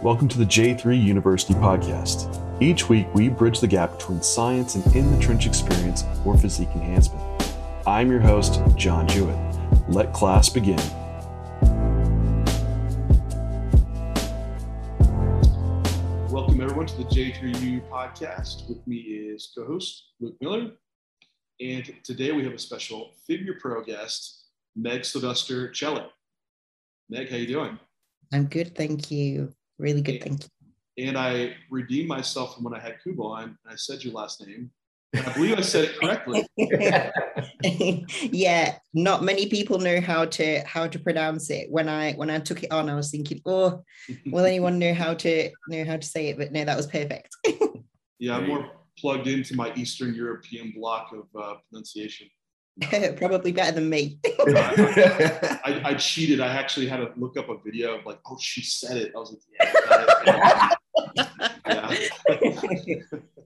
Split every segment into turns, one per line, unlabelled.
Welcome to the J3 University podcast. Each week, we bridge the gap between science and in the trench experience for physique enhancement. I'm your host, John Jewett. Let class begin. Welcome, everyone, to the J3U podcast. With me is co host Luke Miller. And today we have a special Figure Pro guest, Meg Sylvester Chelle. Meg, how are you doing?
I'm good, thank you. Really good, thank
you. And I redeemed myself from when I had Kuba on. I said your last name. And I believe I said it correctly.
yeah, not many people know how to how to pronounce it. When I when I took it on, I was thinking, oh, will anyone know how to know how to say it? But no, that was perfect.
yeah, I'm more plugged into my Eastern European block of uh, pronunciation.
Probably better than me.
I, I, cheated. I actually had to look up a video of like, oh, she said it. I was like, yeah.
yeah.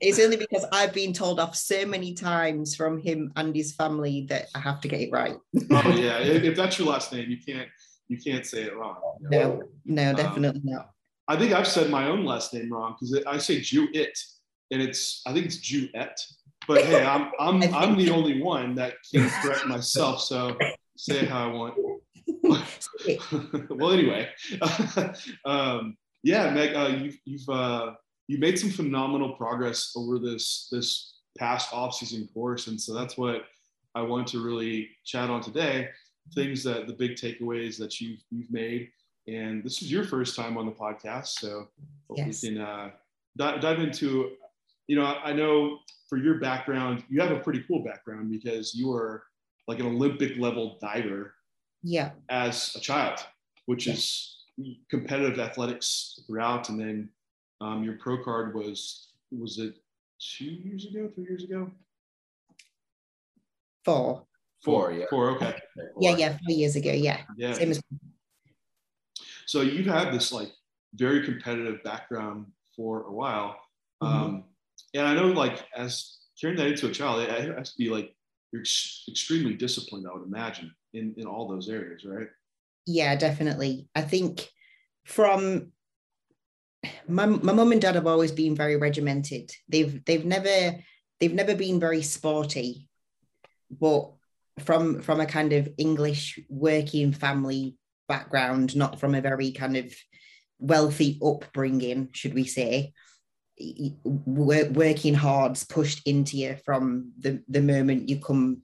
it's only because I've been told off so many times from him and his family that I have to get it right.
oh yeah, if that's your last name, you can't you can't say it wrong.
You know? No, no, um, definitely um, not.
I think I've said my own last name wrong because I say Jew it, and it's I think it's Jew et. But hey, I'm I'm I'm the only one that can correct myself. So say how I want. well, anyway, um, yeah, Meg, uh, you've you've uh, you made some phenomenal progress over this this past off-season course, and so that's what I want to really chat on today. Things that the big takeaways that you've you've made, and this is your first time on the podcast, so yes. we can uh, dive into. You know, I know for your background, you have a pretty cool background because you were like an Olympic level diver.
Yeah.
As a child, which is competitive athletics throughout, and then um, your pro card was was it two years ago, three years ago?
Four.
Four, yeah. Four, okay.
Four. Yeah, yeah, four years ago, yeah.
Yeah. Same as- so you've had this like very competitive background for a while. Mm-hmm. And I know like as carrying that into a child, it has to be like you're ex- extremely disciplined, I would imagine, in, in all those areas, right?
Yeah, definitely. I think from my my mum and dad have always been very regimented. They've they've never they've never been very sporty, but from from a kind of English working family background, not from a very kind of wealthy upbringing, should we say. Working hard's pushed into you from the, the moment you come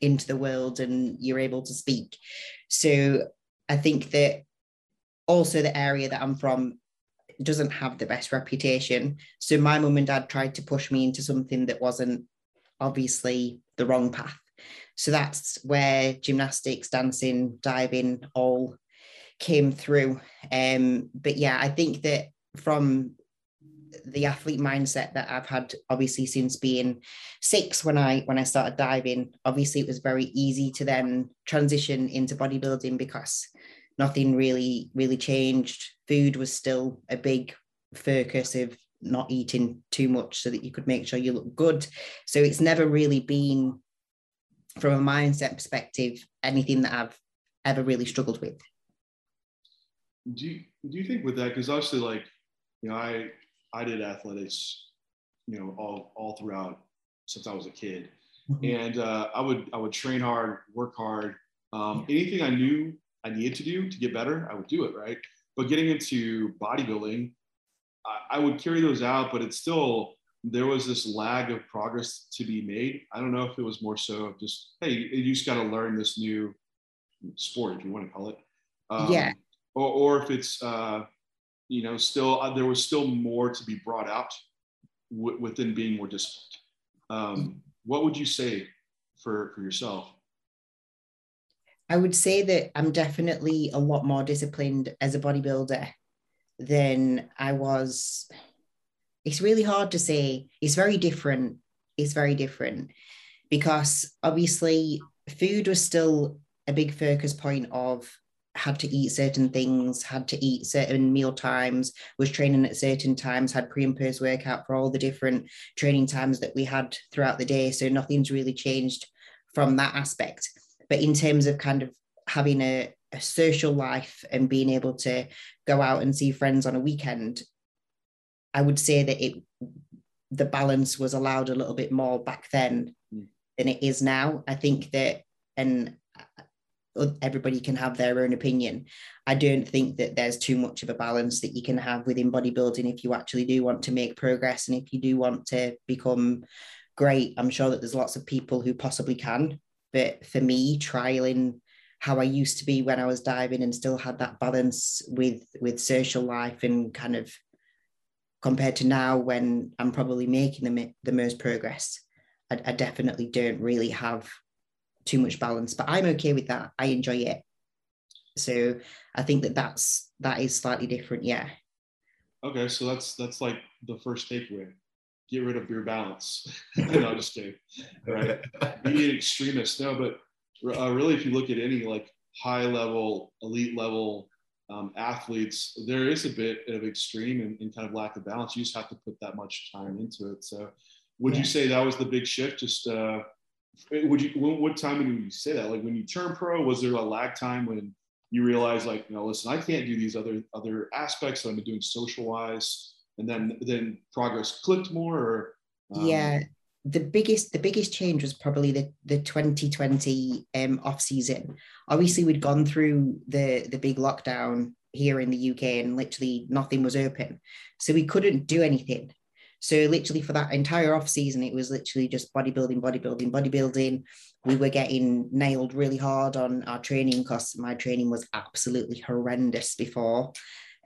into the world and you're able to speak. So I think that also the area that I'm from doesn't have the best reputation. So my mum and dad tried to push me into something that wasn't obviously the wrong path. So that's where gymnastics, dancing, diving all came through. Um, but yeah, I think that from the athlete mindset that I've had obviously since being six when I when I started diving, obviously it was very easy to then transition into bodybuilding because nothing really really changed. Food was still a big focus of not eating too much so that you could make sure you look good. So it's never really been from a mindset perspective anything that i've ever really struggled with.
Do you do you think with that because obviously like you know i i did athletics you know all all throughout since i was a kid mm-hmm. and uh, i would i would train hard work hard um, anything i knew I needed to do to get better, I would do it, right? But getting into bodybuilding, I, I would carry those out, but it's still there was this lag of progress to be made. I don't know if it was more so of just, hey, you just got to learn this new sport, if you want to call it.
Um, yeah.
Or, or if it's, uh, you know, still, uh, there was still more to be brought out w- within being more disciplined. Um, what would you say for, for yourself?
I would say that I'm definitely a lot more disciplined as a bodybuilder than I was. It's really hard to say. It's very different. It's very different because obviously food was still a big focus point of had to eat certain things, had to eat certain meal times, was training at certain times, had pre and post workout for all the different training times that we had throughout the day. So nothing's really changed from that aspect but in terms of kind of having a a social life and being able to go out and see friends on a weekend, I would say that it the balance was allowed a little bit more back then mm. than it is now. I think that, and everybody can have their own opinion. I don't think that there's too much of a balance that you can have within bodybuilding if you actually do want to make progress and if you do want to become great. I'm sure that there's lots of people who possibly can, but for me, trialing how I used to be when I was diving and still had that balance with with social life and kind of compared to now when I'm probably making the, the most progress. I, I definitely don't really have too much balance, but I'm okay with that. I enjoy it. So I think that that's that is slightly different. Yeah.
Okay, so that's that's like the first takeaway. Get rid of your balance. no, just kidding. Right? Be an extremist. No, but uh, really, if you look at any like high level, elite level um, athletes, there is a bit of extreme and, and, kind of lack of balance. You just have to put that much time into it. So, would yeah. you say that was the big shift? Just uh, would you? What time would you say that? Like when you turn pro, was there a lag time when you realized, like, you know, listen, I can't do these other other aspects that I'm doing social wise, and then then progress clicked more, or
um, yeah, the biggest the biggest change was probably the the 2020 um, off season. Obviously, we'd gone through the the big lockdown here in the UK, and literally nothing was open, so we couldn't do anything. So literally for that entire off season, it was literally just bodybuilding, bodybuilding, bodybuilding. We were getting nailed really hard on our training because my training was absolutely horrendous before.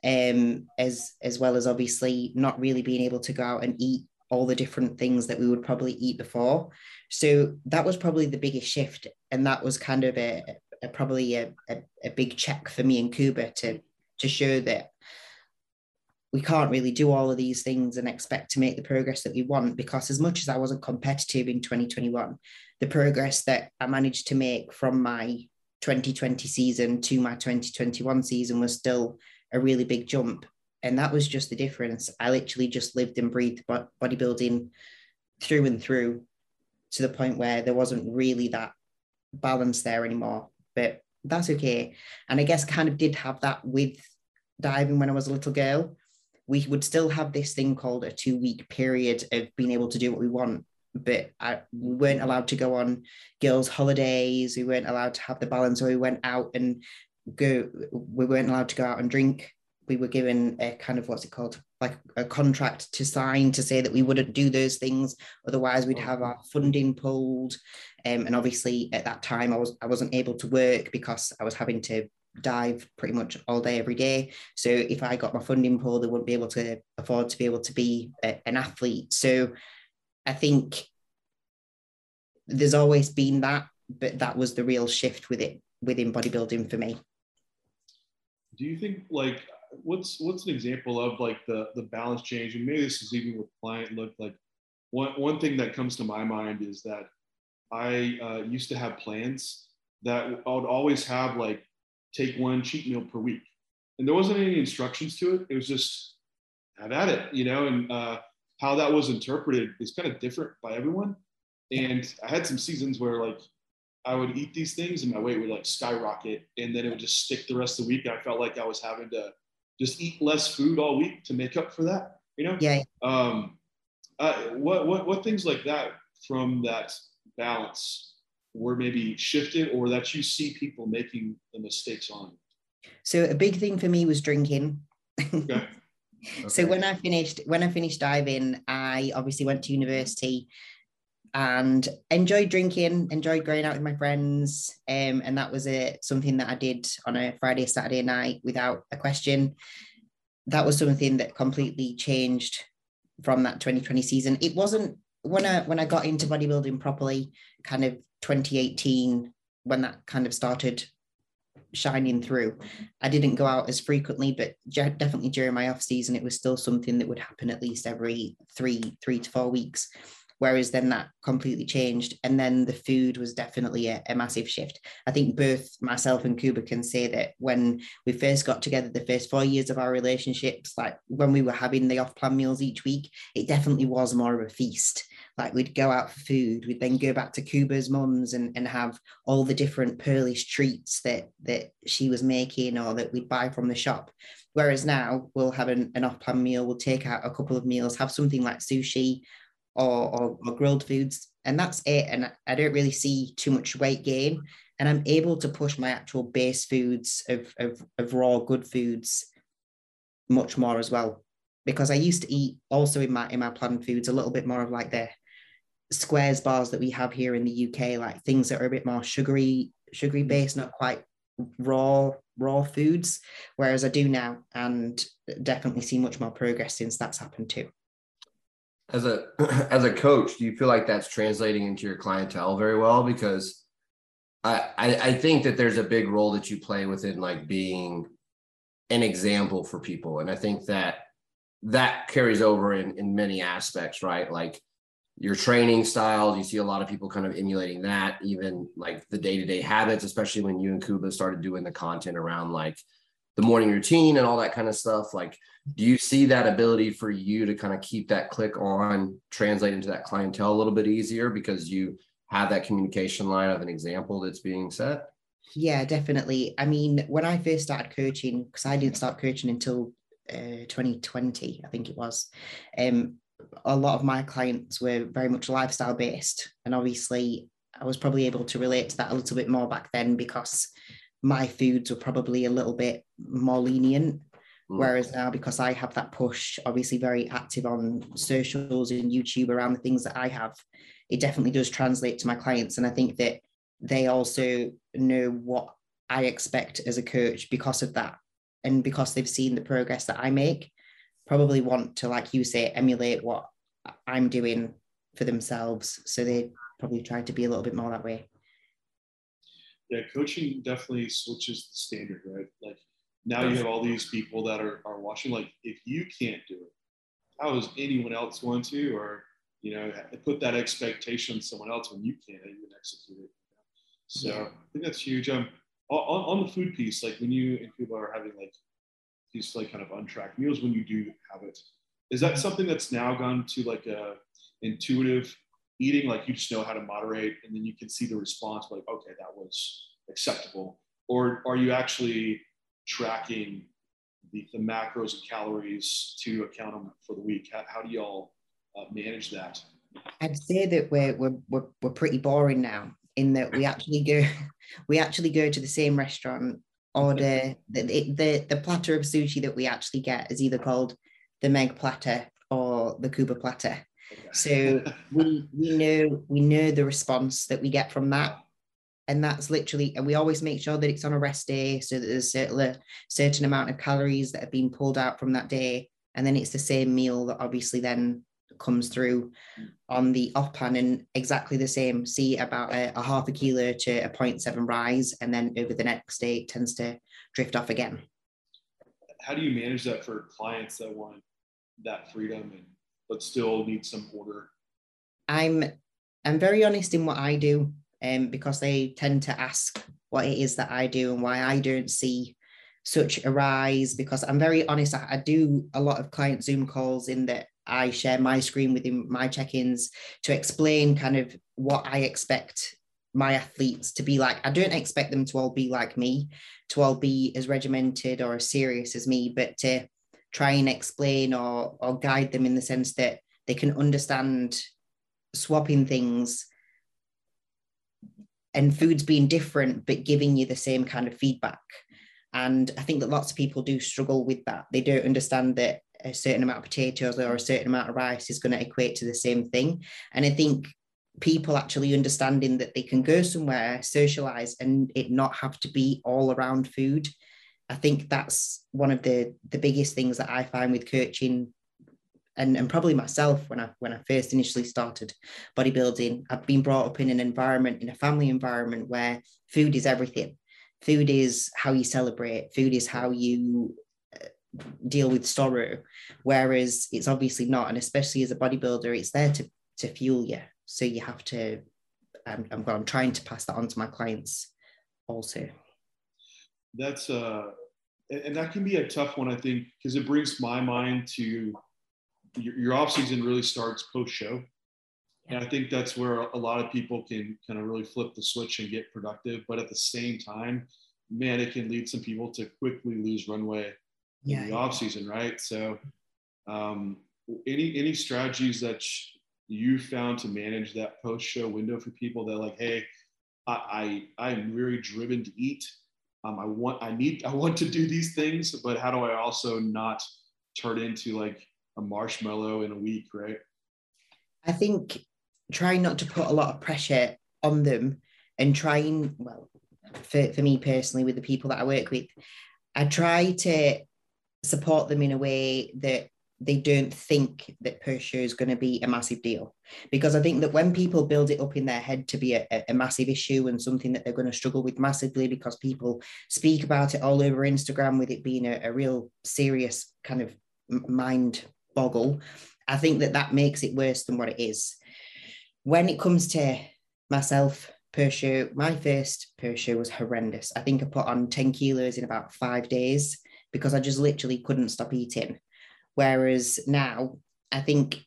Um, as as well as obviously not really being able to go out and eat all the different things that we would probably eat before. So that was probably the biggest shift. And that was kind of a, a probably a, a, a, big check for me and Kuba to, to show that we can't really do all of these things and expect to make the progress that we want because as much as I wasn't competitive in 2021, the progress that I managed to make from my 2020 season to my 2021 season was still a really big jump and that was just the difference. I literally just lived and breathed bodybuilding through and through to the point where there wasn't really that balance there anymore. But that's okay. And I guess kind of did have that with diving when I was a little girl. We would still have this thing called a two week period of being able to do what we want. But I, we weren't allowed to go on girls' holidays. We weren't allowed to have the balance, or we went out and go. We weren't allowed to go out and drink we were given a kind of what's it called like a contract to sign to say that we wouldn't do those things otherwise we'd have our funding pulled um, and obviously at that time i was i wasn't able to work because i was having to dive pretty much all day every day. So if i got my funding pulled they wouldn't be able to afford to be able to be a, an athlete. So i think there's always been that but that was the real shift with it within bodybuilding for me.
Do you think like what's what's an example of like the the balance change? And maybe this is even with client look like one one thing that comes to my mind is that i uh, used to have plans that i would always have like take one cheat meal per week and there wasn't any instructions to it it was just have at it you know and uh, how that was interpreted is kind of different by everyone and i had some seasons where like I would eat these things and my weight would like skyrocket and then it would just stick the rest of the week. I felt like I was having to just eat less food all week to make up for that. You know?
Yeah.
Um, uh, what what what things like that from that balance were maybe shifted, or that you see people making the mistakes on?
So a big thing for me was drinking. Okay. Okay. so when I finished when I finished diving, I obviously went to university and enjoyed drinking, enjoyed going out with my friends. Um, and that was a, something that I did on a Friday, Saturday night without a question. That was something that completely changed from that 2020 season. It wasn't when I when I got into bodybuilding properly, kind of 2018, when that kind of started shining through. I didn't go out as frequently, but definitely during my off season, it was still something that would happen at least every three three to four weeks whereas then that completely changed and then the food was definitely a, a, massive shift i think both myself and Kuba can say that when we first got together the first four years of our relationships like when we were having the off-plan meals each week it definitely was more of a feast like we'd go out for food, we'd then go back to Kuba's mum's and, and have all the different Polish treats that that she was making or that we'd buy from the shop. Whereas now we'll have an, an off-plan meal, we'll take out a couple of meals, have something like sushi or, or, or grilled foods, and that's it. And I don't really see too much weight gain. And I'm able to push my actual base foods of, of, of raw good foods much more as well. Because I used to eat also in my in my planned foods a little bit more of like the squares bars that we have here in the UK, like things that are a bit more sugary, sugary mm. based, not quite raw raw foods. Whereas i do now and definitely see much more progress since that's happened too.
As a as a coach do you feel like that's translating into your clientele very well? Because I, I i think that there's a big role that you play within like being an example for people. And i think that that carries over in in many aspects right? Like your training styles. You see a lot of people kind of emulating that, even like the day to day habits, especially when you and Kuba started doing the content around like the morning routine and all that kind of stuff. Like, do you see that ability for you to kind of keep that click on, translate into that clientele a little bit easier because you have that communication line of an example that's being set?
Yeah, definitely. I mean, when I first started coaching, because I didn't start coaching until uh, 2020, I think it was. Um, a lot of my clients were very much lifestyle based. And obviously, I was probably able to relate to that a little bit more back then because my foods were probably a little bit more lenient. Mm. Whereas now, because I have that push, obviously very active on socials and YouTube around the things that I have, it definitely does translate to my clients. And I think that they also know what I expect as a coach because of that. And because they've seen the progress that I make probably want to, like you say, emulate what I'm doing for themselves. So they probably try to be a little bit more that way.
Yeah, coaching definitely switches the standard, right? Like now you have all these people that are, are watching, like, if you can't do it, how is anyone else going to? Or, you know, put that expectation on someone else when you can't even execute it. So yeah. I think that's huge. Um, on, on the food piece, like when you and people are having like these like kind of untracked meals when you do have it. Is that something that's now gone to like a intuitive eating? Like you just know how to moderate, and then you can see the response. Like, okay, that was acceptable. Or are you actually tracking the, the macros and calories to account them for the week? How, how do y'all uh, manage that?
I'd say that we're, we're, we're, we're pretty boring now in that we actually go we actually go to the same restaurant order the, the the platter of sushi that we actually get is either called the Meg platter or the Kuba platter. So we we know we know the response that we get from that. And that's literally, and we always make sure that it's on a rest day so that there's a certain amount of calories that have been pulled out from that day. And then it's the same meal that obviously then comes through on the off plan and exactly the same see about a, a, half a kilo to a 0.7 rise and then over the next day it tends to drift off again.
How do you manage that for clients that want that freedom and but still need some order?
I'm i'm very honest in what i do um, because they tend to ask what it is that i do and why i don't see such a rise because i'm very honest I, I do a lot of client zoom calls in that I share my screen within my check-ins to explain kind of what I expect my athletes to be like. I don't expect them to all be like me, to all be as regimented or as serious as me, but to try and explain or or guide them in the sense that they can understand swapping things and foods being different but giving you the same kind of feedback and i think that lots of people do struggle with that they don't understand that a certain amount of potatoes or a certain amount of rice is going to equate to the same thing. And I think people actually understanding that they can go somewhere, socialize, and it not have to be all around food. I think that's one of the the biggest things that I find with coaching and, and probably myself when I when I first initially started bodybuilding, I've been brought up in an environment, in a family environment where food is everything. Food is how you celebrate, food is how you deal with sorrow whereas it's obviously not and especially as a bodybuilder it's there to to fuel you. So you have to um, I'm, I'm trying to pass that on to my clients also.
That's uh and that can be a tough one i think because it brings my mind to your, your off season really starts post show And I think that's where a lot of people can kind of really flip the switch and get productive. But at the same time, man, it can lead some people to quickly lose runway
Yeah.
in the off season, right? So, um, any any strategies that you found to manage that post show window for people that are like, hey, I, I I'm very driven to eat. Um, I want I need I want to do these things, but how do I also not turn into like a marshmallow in a week, right?
I think trying not to put a lot of pressure on them and trying, well, for, for me personally, with the people that I work with, I try to support them in a way that they don't think that Persia is going to be a massive deal. Because I think that when people build it up in their head to be a, a massive issue and something that they're going to struggle with massively because people speak about it all over Instagram with it being a, a real serious kind of mind boggle, I think that that makes it worse than what it is. When it comes to myself, Persia, my first Persia was horrendous. I think I put on 10 kilos in about five days because I just literally couldn't stop eating. Whereas now, I think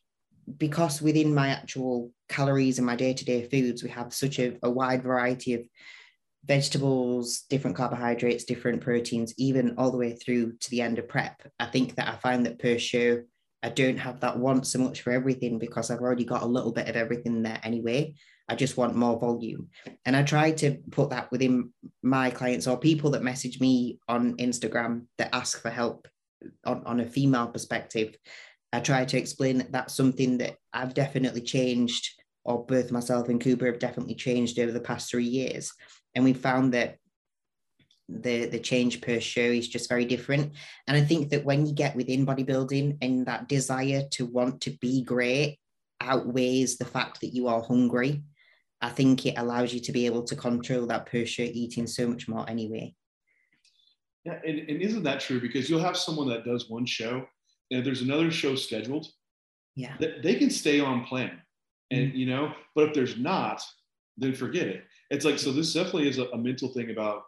because within my actual calories and my day to day foods, we have such a, a wide variety of vegetables, different carbohydrates, different proteins, even all the way through to the end of prep. I think that I find that per show, I don't have that want so much for everything because I've already got a little bit of everything there anyway. I just want more volume. And I try to put that within my clients or people that message me on Instagram that ask for help on, on a female perspective. I try to explain that that's something that I've definitely changed, or both myself and Kuba have definitely changed over the past three years. And we found that the the change per show is just very different. And I think that when you get within bodybuilding and that desire to want to be great outweighs the fact that you are hungry, I think it allows you to be able to control that per show eating so much more anyway.
Yeah, and, and isn't that true? Because you'll have someone that does one show, and if there's another show scheduled,
Yeah.
th- they can stay on plan, and mm-hmm. you know. But if there's not, then forget it. It's like so. This definitely is a, a mental thing about.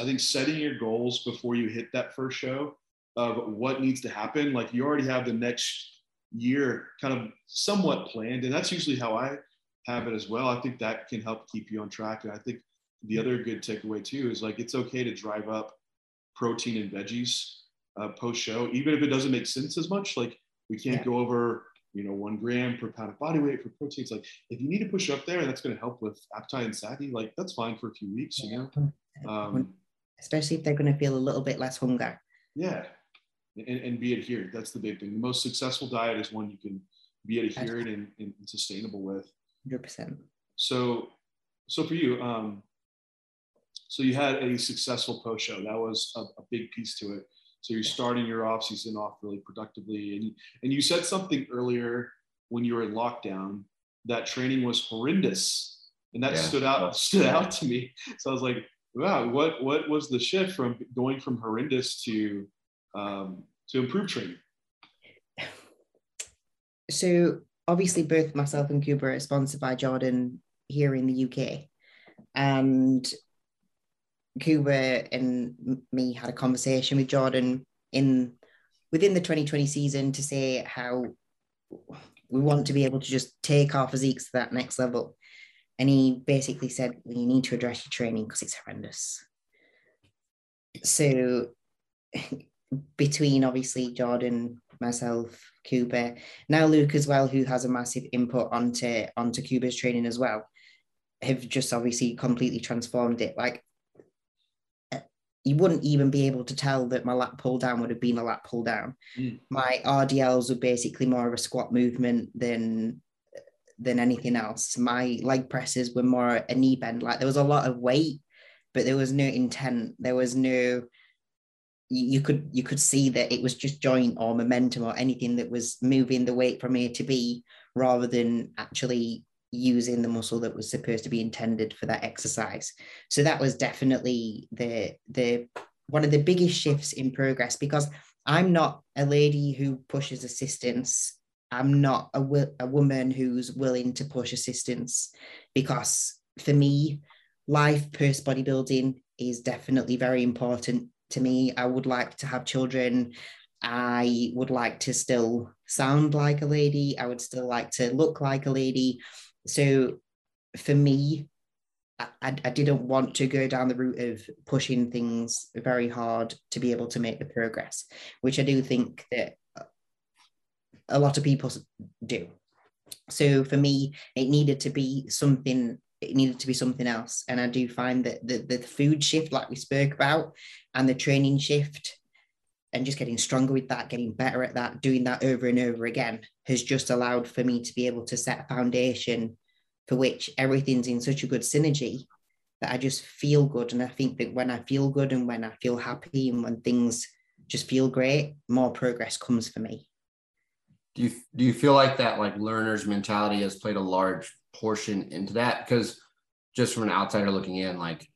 I think setting your goals before you hit that first show of what needs to happen. Like you already have the next year kind of somewhat planned, and that's usually how I have it as well. I think that can help keep you on track. And I think the other good takeaway too is like it's okay to drive up protein and veggies uh, post show, even if it doesn't make sense as much. Like we can't
Yeah.
go over, you know, one gram per pound of body weight for protein. It's like if you need to push up there that's going to help with appetite and satiety, like that's fine for a few weeks, you know. Um,
Especially if they're going to feel a little bit less hunger.
yeah, and, and be adherent. That's the big thing. The most successful diet is one you can be adherent and, and sustainable with.
100%.
So, so for you, um, so you had a successful post show. That was a, a big piece to it. So you're starting your off season off really productively, and and you said something earlier when you were in lockdown that training was horrendous, and that
Yeah.
stood out stood out to me. So I was like, wow, what what was the shift from going from horrendous to um, to improved training?
so obviously both myself and Kuba are sponsored by Jordan here in the UK. And Kuba and me had a conversation with Jordan in within the 2020 season to say how we want to be able to just take our physiques to that next level. And he basically said, well, you need to address your training because it's horrendous. So between obviously Jordan, myself, Kuba, now Luke as well, who has a massive input onto onto Kuba's training as well, have just obviously completely transformed it. Like uh, you wouldn't even be able to tell that my lat pull down would have been a lat pull down.
Mm.
My RDLs were basically more of a squat movement than than anything else. My leg presses were more a knee bend. Like there was a lot of weight, but there was no intent. There was no you, could you could see that it was just joint or momentum or anything that was moving the weight from A to B rather than actually using the muscle that was supposed to be intended for that exercise. So that was definitely the the one of the biggest shifts in progress because I'm not a lady who pushes assistance. I'm not a, a woman who's willing to push assistance because for me, life post bodybuilding is definitely very important to me. I would like to have children. I would like to still sound like a lady. I would still like to look like a lady. So for me, I, I didn't want to go down the route of pushing things very hard to be able to make the progress, which I do think that a lot of people do. So for me, it needed to be something. It needed to be something else, and I do find that the the food shift, like we spoke about, and the training shift, and just getting stronger with that, getting better at that, doing that over and over again, has just allowed for me to be able to set a foundation for which everything's in such a good synergy that I just feel good. And I think that when I feel good and when I feel happy and when things just feel great, more progress comes for me.
Do you do you feel like that like learner's mentality has played a large portion into that? Because just from an outsider looking in, like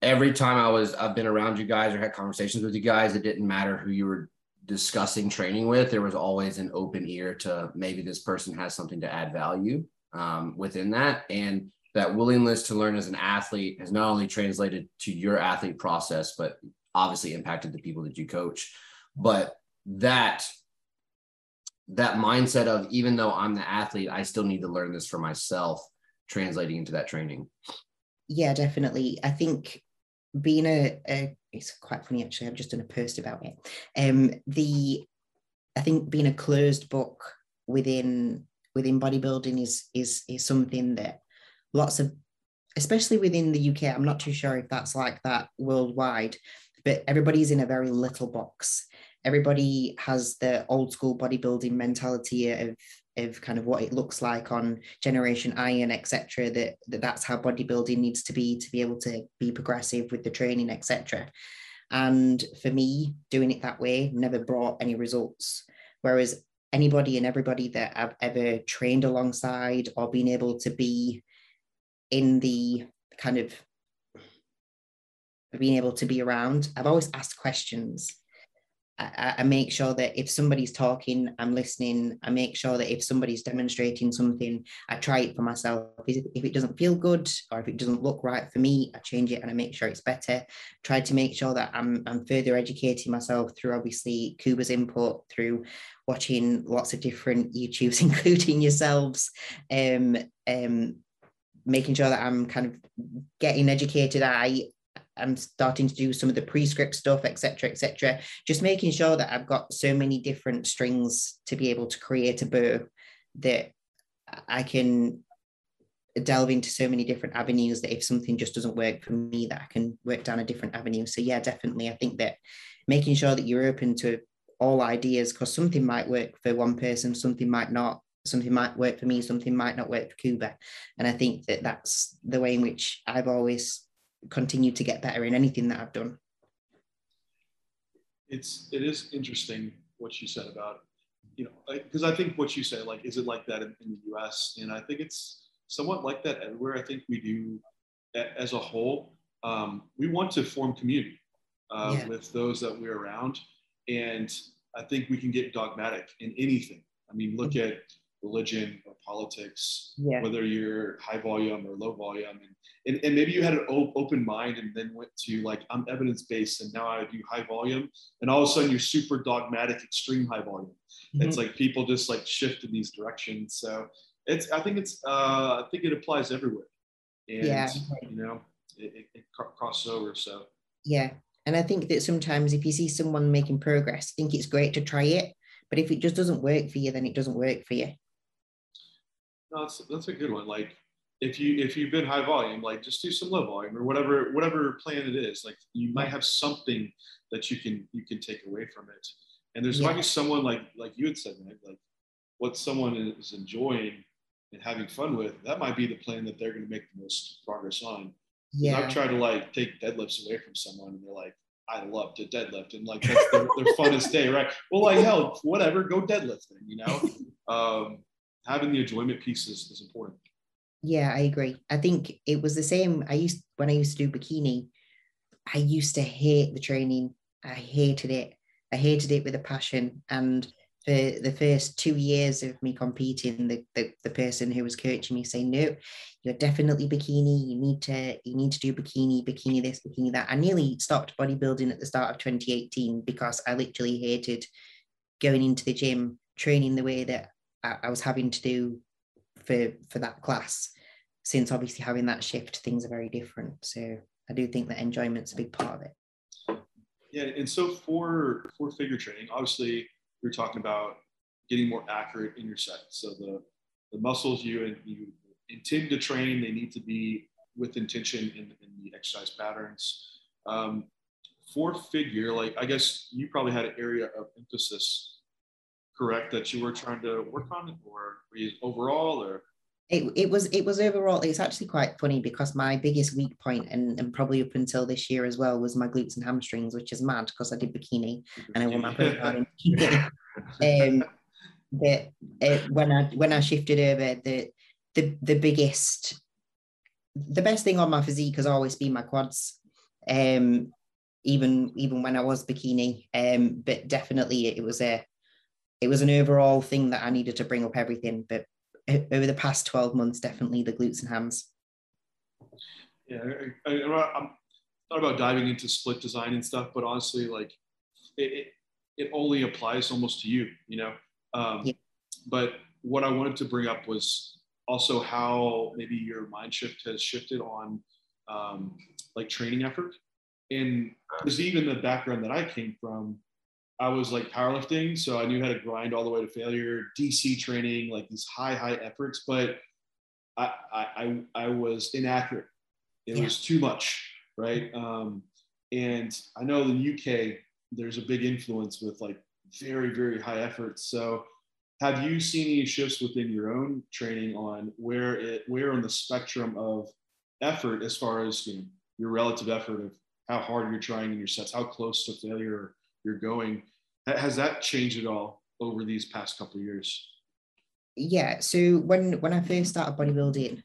every time I was I've been around you guys or had conversations with you guys, it didn't matter who you were discussing training with, there was always an open ear to maybe this person has something to add value um, within that. And that willingness to learn as an athlete has not only translated to your athlete process, but obviously impacted the people that you coach. But that that mindset of even though I'm the athlete, I still need to learn this for myself, translating into that training.
Yeah, definitely. I think being a, a it's quite funny actually. I've just done a post about it. Um, the I think being a closed book within within bodybuilding is is is something that lots of especially within the UK I'm not too sure if that's like that worldwide but everybody's in a very little box everybody has the old school bodybuilding mentality of of kind of what it looks like on generation iron etc that, that that's how bodybuilding needs to be to be able to be progressive with the training etc and for me doing it that way never brought any results whereas anybody and everybody that I've ever trained alongside or been able to be in the kind of being able to be around, I've always asked questions. I, I, make sure that if somebody's talking, I'm listening. I make sure that if somebody's demonstrating something, I try it for myself. If it doesn't feel good or if it doesn't look right for me, I change it and I make sure it's better. Try to make sure that I'm, I'm further educating myself through obviously Kuba's input, through watching lots of different YouTubes, including yourselves, um, um, making sure that I'm kind of getting educated. I I'm starting to do some of the prescript stuff, etc., etc. Just making sure that I've got so many different strings to be able to create a bow that I can delve into so many different avenues that if something just doesn't work for me, that I can work down a different avenue. So yeah, definitely, I think that making sure that you're open to all ideas because something might work for one person, something might not. Something might work for me, something might not work for Kuba. And I think that that's the way in which I've always continued to get better in anything that I've done.
It's it is interesting what you said about you know because I think what you say like is it like that in, in, the U.S. and I think it's somewhat like that everywhere. I think we do as a whole. Um, we want to form community uh, yeah. with those that we're around, and I think we can get dogmatic in anything. I mean, look mm-hmm. at religion or politics, yeah. whether you're high volume or low volume. And, and, and maybe you had an open mind and then went to like, I'm evidence based and now I do high volume. And all of a sudden you're super dogmatic, extreme high volume. Mm-hmm. It's like people just like shift in these directions. So it's, I think it's, uh, I think it applies everywhere. And, yeah. you know, it, it, it crosses over. So,
yeah. And I think that sometimes if you see someone making progress, I think it's great to try it. But if it just doesn't work for you, then it doesn't work for you.
No, that's that's a good one. Like if you if you've been high volume, like just do some low volume or whatever whatever plan it is. Like you might have something that you can you can take away from it. And there's yeah. might be someone like like you had said, like what someone is enjoying and having fun with, that might be the plan that they're going to make the most progress on. Yeah. I've tried to like take deadlifts away from someone and they're like, I love to deadlift and like that's their, their funnest day, right? Well, like hell, whatever, go deadlifting, you know. Um, having the enjoyment piece is, is important.
Yeah, I agree. I think it was the same. I used when I used to do bikini, I used to hate the training. I hated it. I hated it with a passion. And for the first two years of me competing, the, the, the person who was coaching me saying, no, you're definitely bikini. You need to, you need to do bikini, bikini this, bikini that. I nearly stopped bodybuilding at the start of 2018 because I literally hated going into the gym, training the way that I, was having to do for, for that class. Since obviously having that shift, things are very different. So I do think that enjoyment's a big part of it.
Yeah, and so for for figure training, obviously you're talking about getting more accurate in your set. So the, the muscles you and you intend to train, they need to be with intention in, in the exercise patterns. Um, for figure, like I guess you probably had an area of emphasis, correct, that you were trying to work on, or overall, or?
It, it was it was overall it's actually quite funny because my biggest weak point and, and probably up until this year as well was my glutes and hamstrings which is mad because i did bikini and i won my first in bikini. Um but uh, when i when i shifted over the the the biggest the best thing on my physique has always been my quads. Um even even when i was bikini um but definitely it was a it was an overall thing that i needed to bring up everything but over the past 12 months, definitely the glutes and hams.
Yeah, I, am not about diving into split design and stuff, but honestly, like it, it, it only applies almost to you, you know? Um, yeah. But what I wanted to bring up was also how maybe your mind shift has shifted on um, like training effort. And because even the background that I came from, I was like powerlifting, so I knew how to grind all the way to failure, DC training, like these high, high efforts, but I, I, I was inaccurate. It yeah. was too much, right? Um, and I know in the UK, there's a big influence with like very, very high efforts. So have you seen any shifts within your own training on where it, where on the spectrum of effort, as far as you know, your relative effort of how hard you're trying in your sets, how close to failure you're going, has that changed at all over these past couple of years?
Yeah. So when when I first started bodybuilding,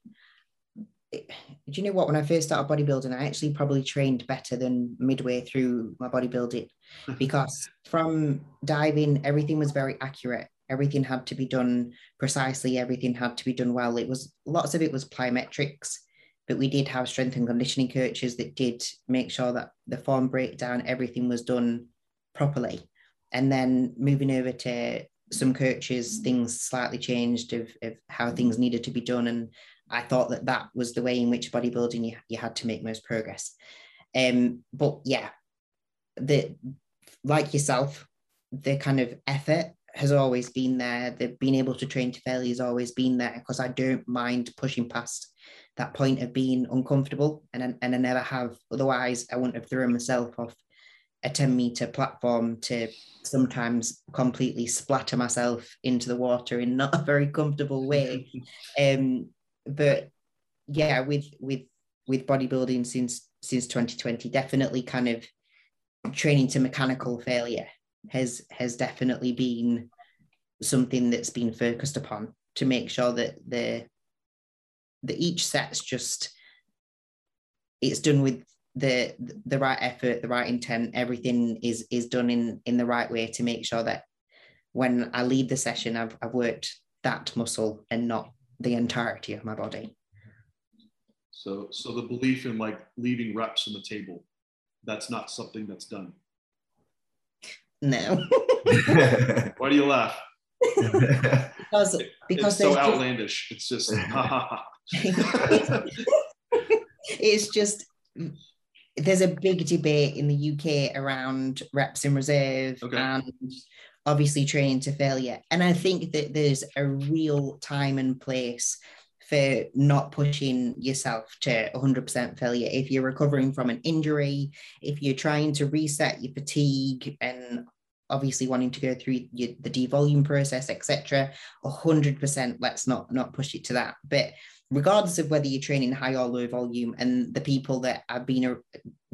it, do you know what? When I first started bodybuilding, I actually probably trained better than midway through my bodybuilding because from diving, everything was very accurate. Everything had to be done precisely. Everything had to be done well. It was lots of it was plyometrics, but we did have strength and conditioning coaches that did make sure that the form breakdown, everything was done properly and then moving over to some coaches, things slightly changed of, of how things needed to be done. And I thought that that was the way in which bodybuilding you, you had to make most progress. Um, but yeah, the like yourself, the kind of effort has always been there. The being able to train to failure has always been there because I don't mind pushing past that point of being uncomfortable, and and I never have. Otherwise, I wouldn't have thrown myself off a 10 meter platform to sometimes completely splatter myself into the water in not a very comfortable way. um, but yeah, with with with bodybuilding since since 2020, definitely kind of training to mechanical failure has has definitely been something that's been focused upon to make sure that the that each set's just it's done with the the right effort, the right intent, everything is is done in in the right way to make sure that when I leave the session, I've I've worked that muscle and not the entirety of my body.
So so the belief in like leaving reps on the table, that's not something that's done.
No.
Why do you laugh?
because because
it's so outlandish. Just, it's
just it's just there's a big debate in the UK around reps in reserve okay. and obviously training to failure. And I think that there's a real time and place for not pushing yourself to 100% failure. If you're recovering from an injury, if you're trying to reset your fatigue and obviously wanting to go through your, the devolume process, etc., 100% let's not not push it to that. But regardless of whether you're training high or low volume, and the people that have been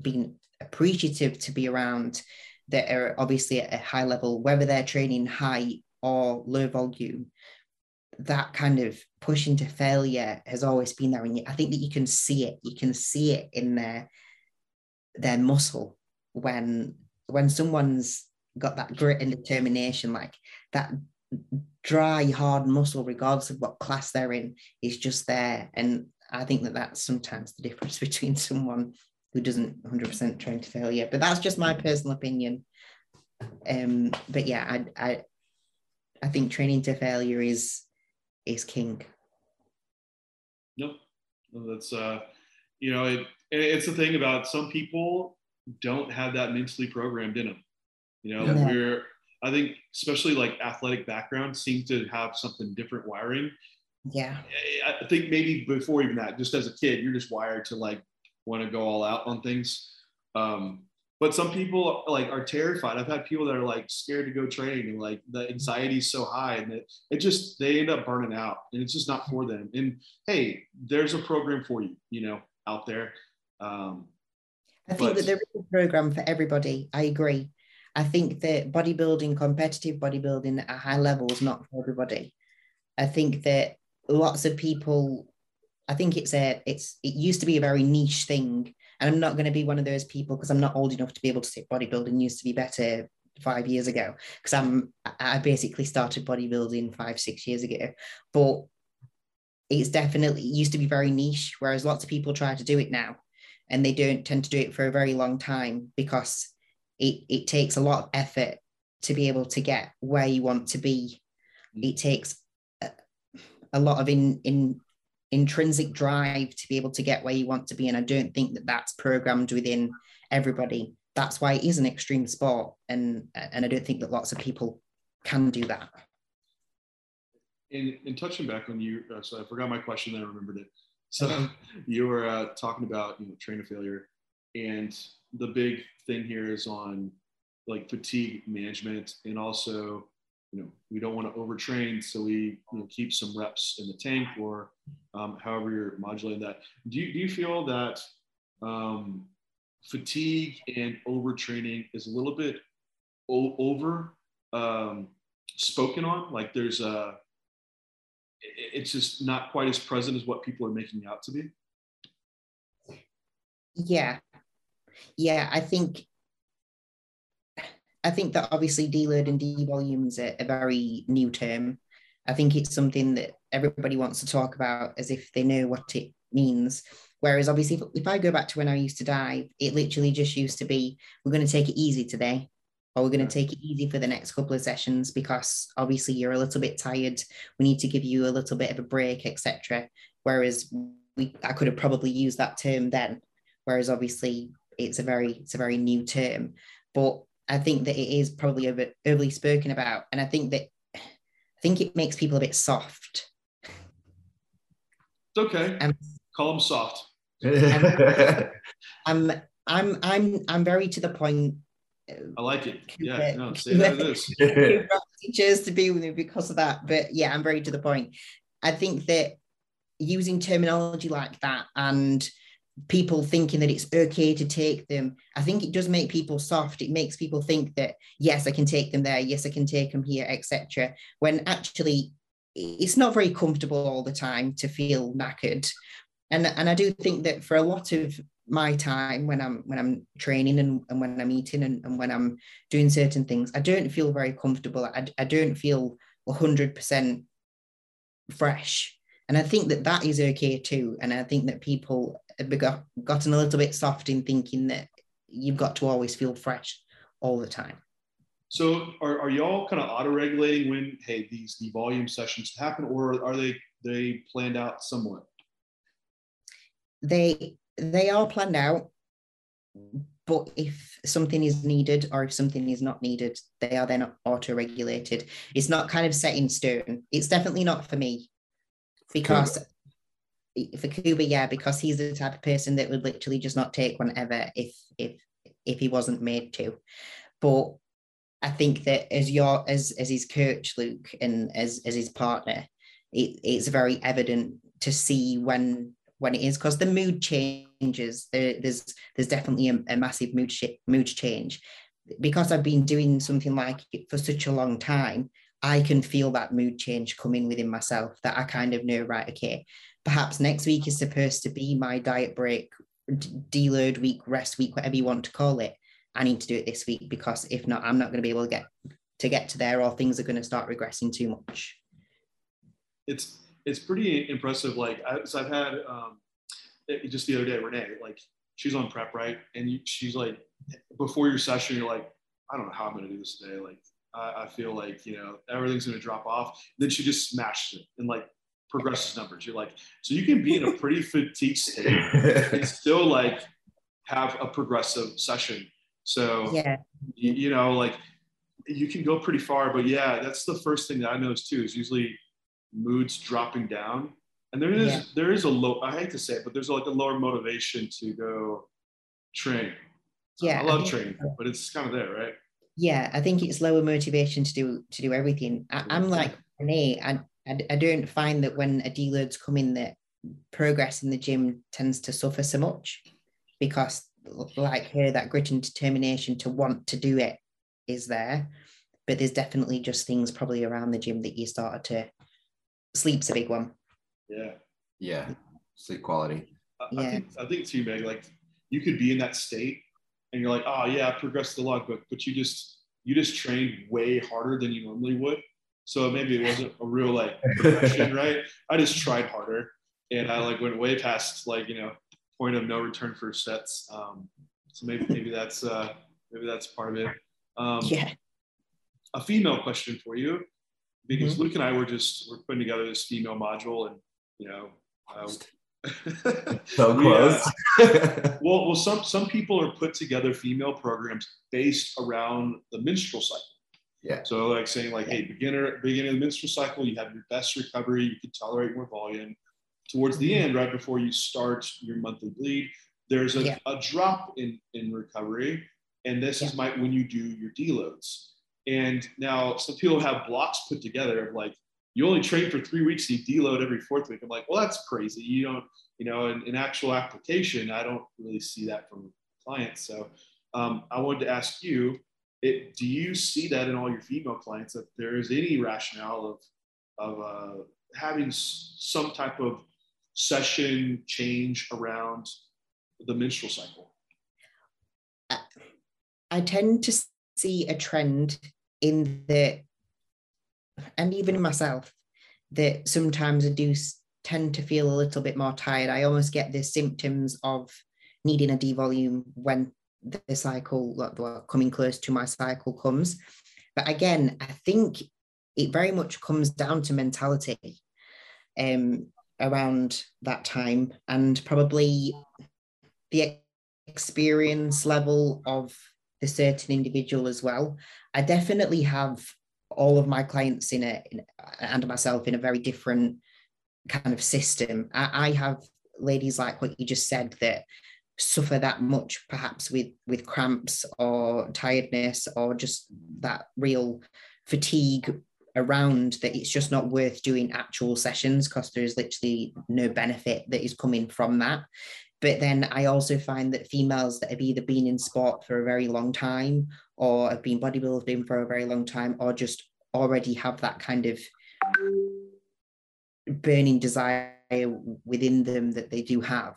been appreciative to be around that are obviously at a high level, whether they're training high or low volume, that kind of push into failure has always been there. And I think that you can see it. You can see it in their their muscle when when someone's got that grit and determination, like that dry, hard muscle, regardless of what class they're in, is just there. And I think that that's sometimes the difference between someone who doesn't 100% train to failure. But that's just my personal opinion. Um, but yeah, I, I, I think training to failure is is king.
Nope, that's uh, you know, it, it's the thing about some people don't have that mentally programmed in them. You know, yeah. we're I think especially like athletic background seem to have something different wiring.
Yeah.
I think maybe before even that, just as a kid, you're just wired to like want to go all out on things. Um, but some people like are terrified. I've had people that are like scared to go train and like the anxiety is so high and it, it just they end up burning out and it's just not for them. And hey, there's a program for you, you know, out there. Um,
I think but, that there is a program for everybody. I agree. I think that bodybuilding, competitive bodybuilding at a high level is not for everybody. I think that lots of people, I think it's a, it's, it used to be a very niche thing. And I'm not going to be one of those people because I'm not old enough to be able to say bodybuilding used to be better five years ago because I'm, I basically started bodybuilding five, six years ago. But it's definitely it used to be very niche, whereas lots of people try to do it now and they don't tend to do it for a very long time because it, it takes a lot of effort to be able to get where you want to be. Mm. It takes a, a lot of in, in intrinsic drive to be able to get where you want to be. And I don't think that that's programmed within everybody. That's why it is an extreme sport. And, and I don't think that lots of people can do that.
In, in touching back on you, uh, so I forgot my question, then I remembered it. So you were uh, talking about you know train of failure, and the big thing here is on like fatigue management and also you know we don't want to overtrain so we you know, keep some reps in the tank or um, however you're modulating that. Do you, do you feel that um, fatigue and overtraining is a little bit o- over um, spoken on? Like there's a it's just not quite as present as what people are making out to be?
Yeah yeah, I think I think that obviously deload and devolume is a, a very new term. I think it's something that everybody wants to talk about as if they know what it means. Whereas obviously, if, if I go back to when I used to dive, it literally just used to be we're going to take it easy today, or we're going to take it easy for the next couple of sessions because obviously you're a little bit tired. We need to give you a little bit of a break, etc. Whereas we, I could have probably used that term then. Whereas obviously it's a very it's a very new term but i think that it is probably over, overly spoken about and i think that i think it makes people a bit soft
it's okay um, call them soft
i'm i'm i'm i'm very to the point
I like it. Yeah, no, say that it is.
teachers to be with me because of that. But yeah, I'm very to the point. I think that using terminology like that and people thinking that it's okay to take them. I think it does make people soft. It makes people think that yes i can take them there. Yes i can take them here etc when actually it's not very comfortable all the time to feel knackered. And and i do think that for a lot of my time when i'm when i'm training and, and when i'm eating and, and when i'm doing certain things i don't feel very comfortable. I, I don't feel 100% fresh. And i think that that is okay too. And i think that people got, gotten a little bit soft in thinking that you've got to always feel fresh all the time.
So are, are y'all kind of auto-regulating when, hey, these the volume sessions happen, or are they they planned out somewhat?
They they are planned out, but if something is needed or if something is not needed, they are then auto-regulated. It's not kind of set in stone. It's definitely not for me because for Kuba, yeah, because he's the type of person that would literally just not take one ever if if if he wasn't made to. But I think that as your as as his coach, Luke, and as as his partner, it, it's very evident to see when when it is because the mood changes. There, there's there's definitely a, a massive mood sh- mood change. Because I've been doing something like it for such a long time, I can feel that mood change coming within myself that I kind of know, right, okay, perhaps next week is supposed to be my diet break, deload week, rest week, whatever you want to call it. I need to do it this week because if not, I'm not going to be able to get to get to there, or things are going to start regressing too much.
It's it's pretty impressive. Like I, so I've had um, it, just the other day, Renee, like she's on prep, right? And you, she's like, before your session, you're like, I don't know how I'm going to do this today. Like I, I feel like you know everything's going to drop off. Then she just smashes it and like progresses numbers. You're like, so you can be in a pretty fatigued state and still like have a progressive session. So
yeah,
you, you know, like you can go pretty far, but yeah, that's the first thing that I notice too. Is usually moods dropping down, and there is yeah. there is a low. I hate to say it, but there's like a lower motivation to go train.
Yeah,
I love I training, so. but it's kind of there, right?
Yeah, I think it's lower motivation to do to do everything. I, am like me. I, I I don't find that when a deloads come in that progress in the gym tends to suffer so much because like her that grit and determination to want to do it is there but there's definitely just things probably around the gym that you started to sleep's a big one.
Yeah.
Yeah. Sleep quality.
I, yeah. I think i think too meg like you could be in that state and you're like oh yeah i progressed a lot but but you just you just trained way harder than you normally would so maybe it wasn't a real like progression right i just tried harder and i like went way past like you know point of no return for sets um so maybe maybe that's uh maybe that's part of it
um, yeah.
A female question for you, because mm-hmm. Luke and I were just we're putting together this female module, and you know, uh,
so close.
well, well, some some people are put together female programs based around the menstrual cycle.
Yeah.
So like saying like, hey, beginner beginning of the menstrual cycle, you have your best recovery, you can tolerate more volume. Towards the mm-hmm. end, right before you start your monthly bleed, there's a, yeah. a drop in in recovery and this yeah. is my when you do your deloads. And now some people have blocks put together of like you only train for three weeks, and you deload every fourth week. I'm like, well, that's crazy. You don't, you know, in, in actual application, I don't really see that from clients. So um, I wanted to ask you, it, do you see that in all your female clients that there is any rationale of, of uh, having some type of session change around the menstrual cycle?
Uh, I tend to see a trend in the, and even myself, that sometimes I do tend to feel a little bit more tired. I almost get the symptoms of needing a devolume when the cycle, well, coming close to my cycle comes. But again, I think it very much comes down to mentality um, around that time and probably the experience level of the certain individual as well. I definitely have all of my clients in a in, and myself in a very different kind of system. I, I have ladies like what you just said that suffer that much perhaps with with cramps or tiredness or just that real fatigue around that it's just not worth doing actual sessions because there's literally no benefit that is coming from that. But then I also find that females that have either been in sport for a very long time or have been bodybuilding for a very long time or just already have that kind of burning desire within them that they do have,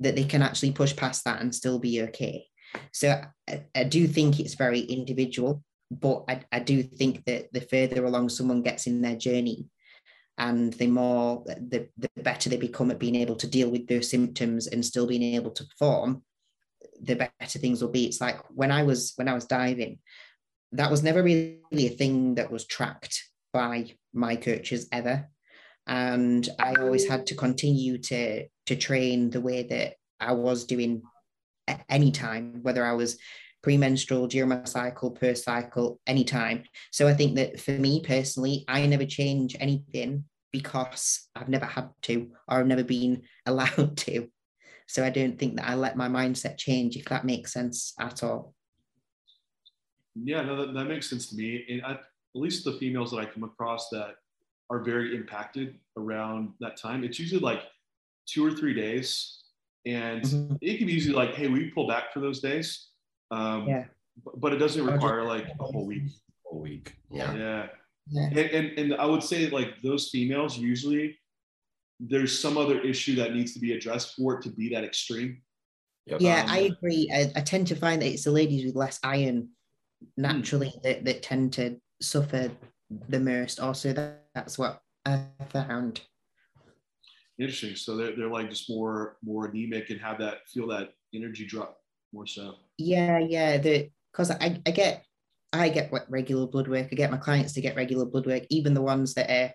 that they can actually push past that and still be okay. So I, I do think it's very individual, but I, I do think that the further along someone gets in their journey, and the more the, the better they become at being able to deal with those symptoms and still being able to perform the better things will be it's like when i was when i was diving that was never really a thing that was tracked by my coaches ever and i always had to continue to to train the way that i was doing at any time whether i was premenstrual, during my cycle, per cycle, anytime. So I think that for me personally, I never change anything because I've never had to or I've never been allowed to. So I don't think that I let my mindset change, if that makes sense at all.
Yeah, no, that, that makes sense to me. And I, at least the females that I come across that are very impacted around that time, it's usually like two or three days. And mm-hmm. it can be usually like, hey, we pull back for those days. Um, yeah. But, it doesn't require like a whole week.
A whole week. Yeah.
Yeah. yeah. And, and, and I would say like those females usually there's some other issue that needs to be addressed for it to be that extreme.
Yep.
Yeah,
Um,
I agree. I, I tend to find that it's the ladies with less iron naturally that, that tend to suffer the most. Also, that, that's what I found.
Interesting. So they're, they're like just more more anemic and have that feel that energy drop more so.
Yeah, yeah. The because I, I get I get what regular blood work. I get my clients to get regular blood work, even the ones that are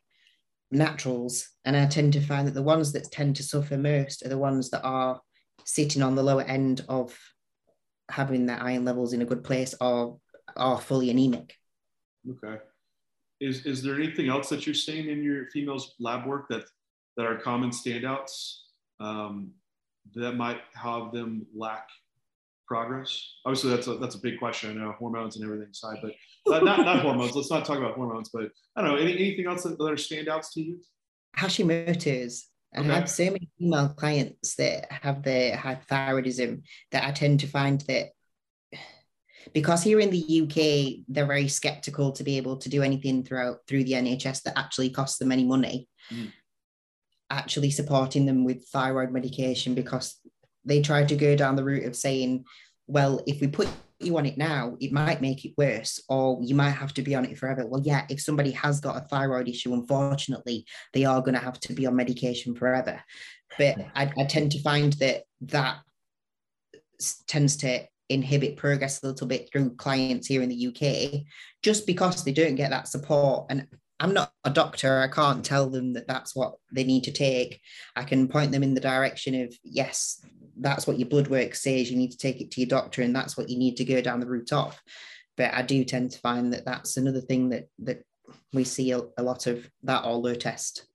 naturals. And I tend to find that the ones that tend to suffer most are the ones that are sitting on the lower end of having their iron levels in a good place or are fully anemic.
Okay. Is is there anything else that you're seeing in your females lab work that that are common standouts um, that might have them lack progress? Obviously, that's a that's a big question. I know hormones and everything aside, but uh, not not hormones. Let's not talk about hormones. But I don't know any, anything else that, that are standouts to you.
Hashimoto's. I have so many female clients that have the hypothyroidism that I tend to find that because here in the UK they're very skeptical to be able to do anything throughout through the NHS that actually costs them any money.
Mm.
Actually supporting them with thyroid medication because they try to go down the route of saying, well, if we put you on it now, it might make it worse, or you might have to be on it forever. Well, yeah, if somebody has got a thyroid issue, unfortunately, they are going to have to be on medication forever. But I, I tend to find that that tends to inhibit progress a little bit through clients here in the UK, just because they don't get that support. And I'm not a doctor, I can't tell them that that's what they need to take. I can point them in the direction of, yes, that's what your blood work says. You need to take it to your doctor, and that's what you need to go down the route of. But I do tend to find that that's another thing that that we see a, a lot of that or low test.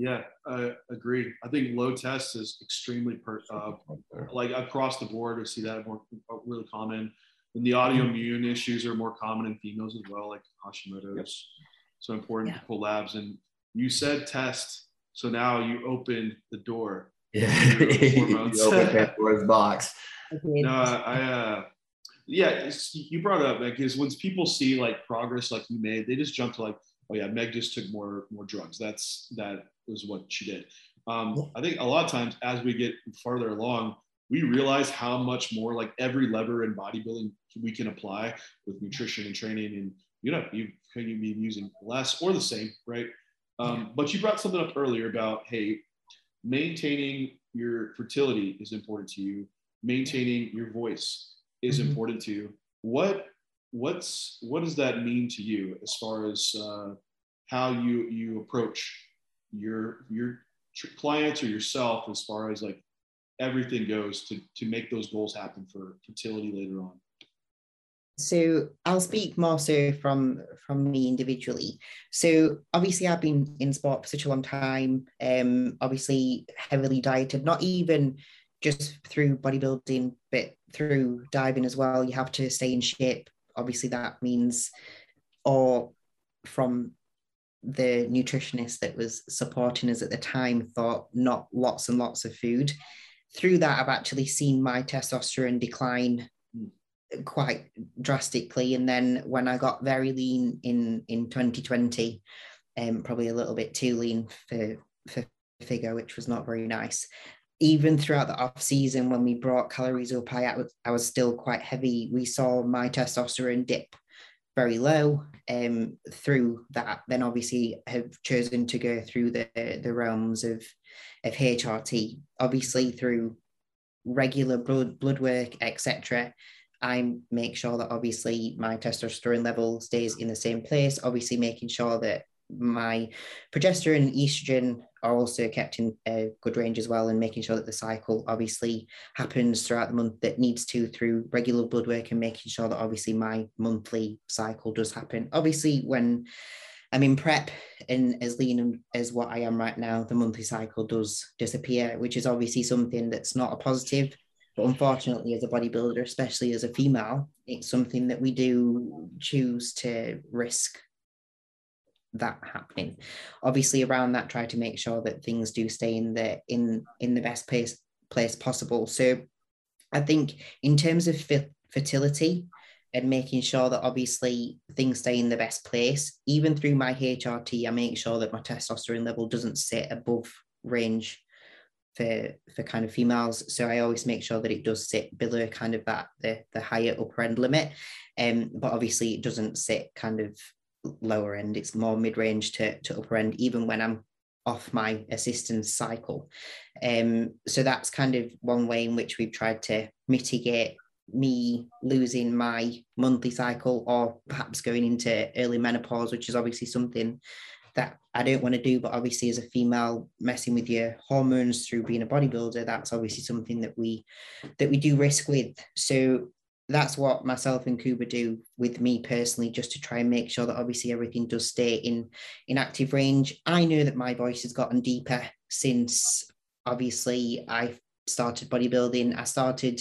Yeah, I agree. I think low test is extremely per, uh, like across the board. We see that more really common. And the autoimmune issues are more common in females as well, like Hashimoto's. So important
Yeah.
to pull labs. And you said test, so now you open the door.
Yeah.
Hormones.
You open Pandora's box.
No, I, uh, yeah, it's, you brought it up, Meg, because when people see like progress like you made, they just jump to like, oh yeah, Meg just took more more drugs. That's that was what she did. Um, I think a lot of times as we get farther along, we realize how much more like every lever in bodybuilding we can apply with nutrition and training, and you know, you can you be using less or the same, right? Um, but you brought something up earlier about hey, maintaining your fertility is important to you maintaining your voice is
Mhm.
important to you what what's what does that mean to you as far as uh, how you you approach your your clients or yourself as far as like everything goes to to make those goals happen for fertility later on
So I'll speak more so from from me individually. So obviously I've been in sport for such a long time. Um, obviously heavily dieted, not even just through bodybuilding, but through diving as well. You have to stay in shape. Obviously that means, or from the nutritionist that was supporting us at the time thought not lots and lots of food. Through that, I've actually seen my testosterone decline quite drastically. And then when I got very lean in in 2020, um, probably a little bit too lean for for figure, which was not very nice. Even throughout the off season, when we brought calories up, I I was still quite heavy. We saw my testosterone dip very low. Um, through that, then obviously have chosen to go through the the realms of of HRT. Obviously through regular blood blood work, etc. I make sure that obviously my testosterone level stays in the same place. Obviously, making sure that my progesterone and estrogen are also kept in a good range as well, and making sure that the cycle obviously happens throughout the month that needs to through regular blood work and making sure that obviously my monthly cycle does happen. Obviously, when I'm in prep and as lean as what I am right now, the monthly cycle does disappear, which is obviously something that's not a positive. But unfortunately, as a bodybuilder, especially as a female, it's something that we do choose to risk that happening. Obviously, around that, try to make sure that things do stay in the in in the best place place possible. So, I think in terms of fer- fertility and making sure that obviously things stay in the best place, even through my HRT, I make sure that my testosterone level doesn't sit above range for for kind of females. So I always make sure that it does sit below kind of that the the higher upper end limit. Um, but obviously it doesn't sit kind of lower end. It's more mid range to to upper end, even when I'm off my assistance cycle. Um, so that's kind of one way in which we've tried to mitigate me losing my monthly cycle or perhaps going into early menopause, which is obviously something that I don't want to do. But obviously, as a female, messing with your hormones through being a bodybuilder, that's obviously something that we that we do risk with. So that's what myself and Kuba do with me personally, just to try and make sure that obviously everything does stay in in active range. I know that my voice has gotten deeper since obviously I started bodybuilding. I started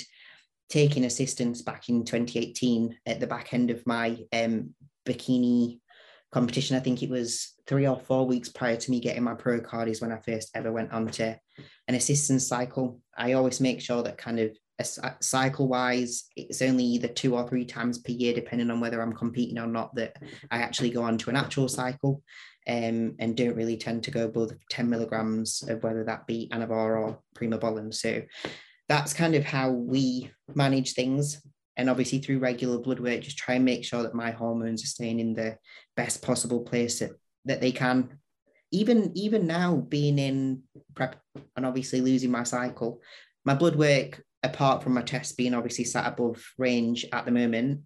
taking assistance back in 2018 at the back end of my um, bikini competition. I think it was three or four weeks prior to me getting my pro card is when I first ever went on to an assistance cycle. I always make sure that kind of cycle wise, it's only either two or three times per year, depending on whether I'm competing or not, that I actually go on to an actual cycle. Um, and don't really tend to go above 10 milligrams of whether that be Anavar or Primobolan. So that's kind of how we manage things. And obviously, through regular blood work, just try and make sure that my hormones are staying in the best possible place that, that they can. Even even now, being in prep and obviously losing my cycle, my blood work, apart from my test being obviously sat above range at the moment,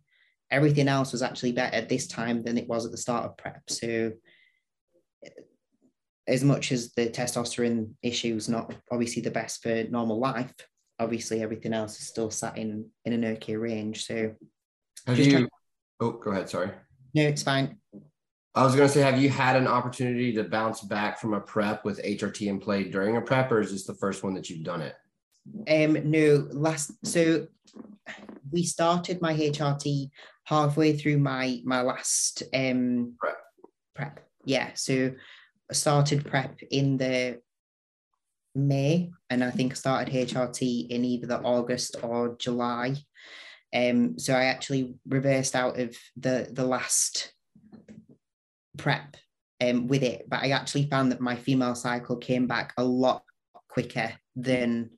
everything else was actually better this time than it was at the start of prep. So as much as the testosterone issue is not obviously the best for normal life, obviously everything else is still sat in in an okay range. So
have you trying... oh go ahead, sorry.
No, it's fine.
I was gonna say, have you had an opportunity to bounce back from a prep with HRT in play during a prep, or is this the first one that you've done it?
Um, no, last so we started my HRT halfway through my my last um prep. prep. Yeah, so I started prep in the May, and I think I started HRT in either the August or July. Um, so I actually reversed out of the the last prep um, with it, but I actually found that my female cycle came back a lot quicker than